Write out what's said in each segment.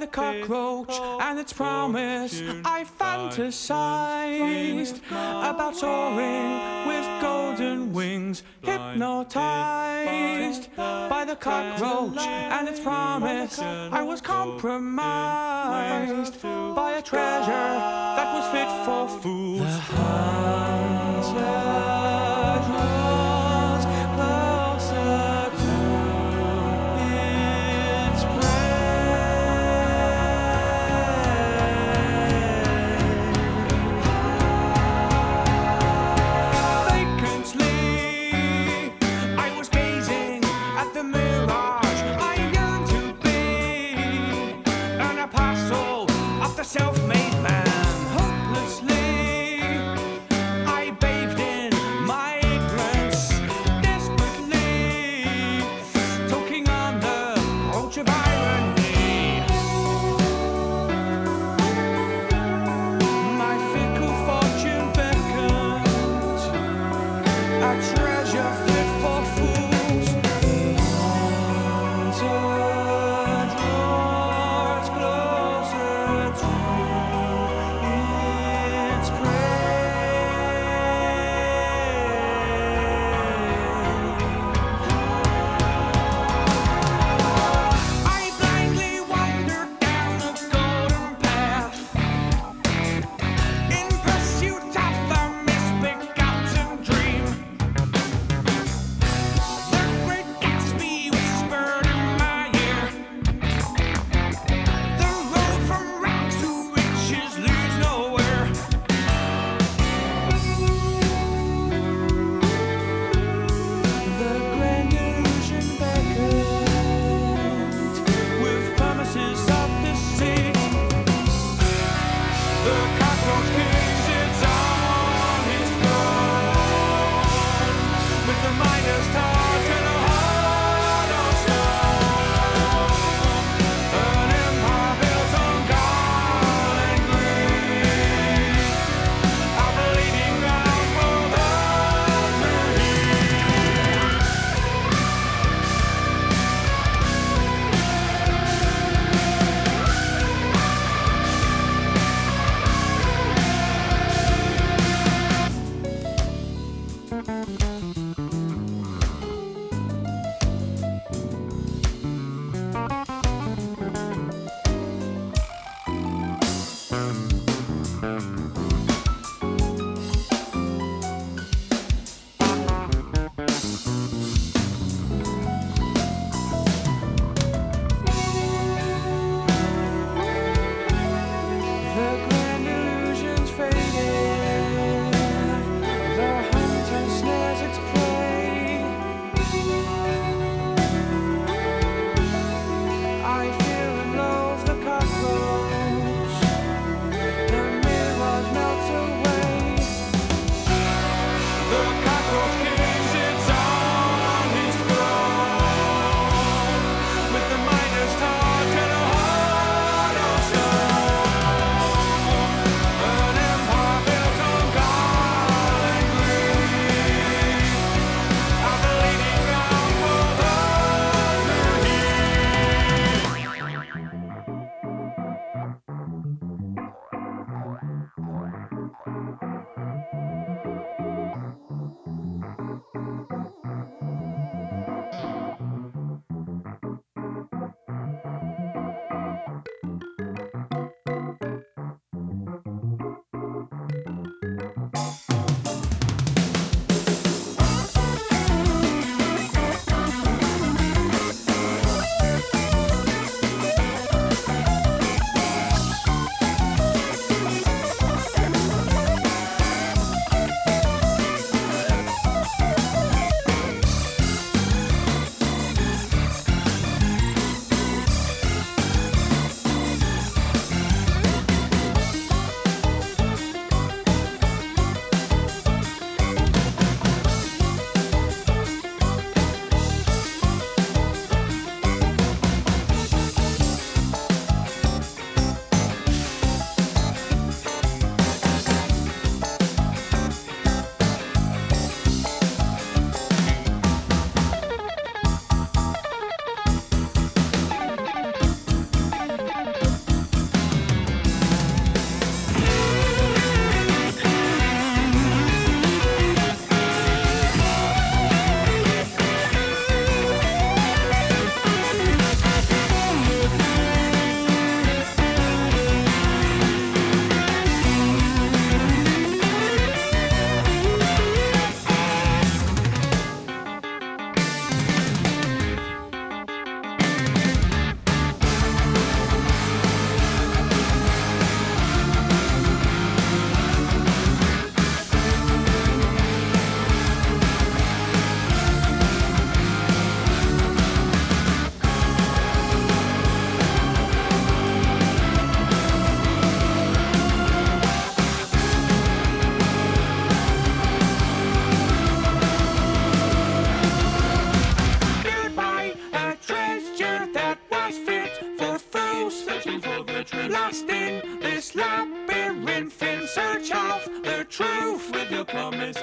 the cockroach and its promise. I fantasized about soaring with golden wings, hypnotized by the cockroach and its promise. I was compromised by a treasure. man.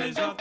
eyes of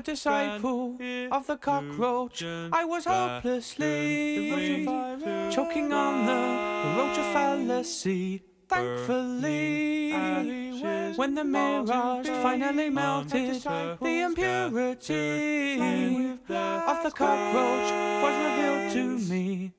disciple of the cockroach. I was hopelessly choking on the roach of fallacy. Thankfully, when the mirage finally melted, the impurity of the cockroach was revealed to me.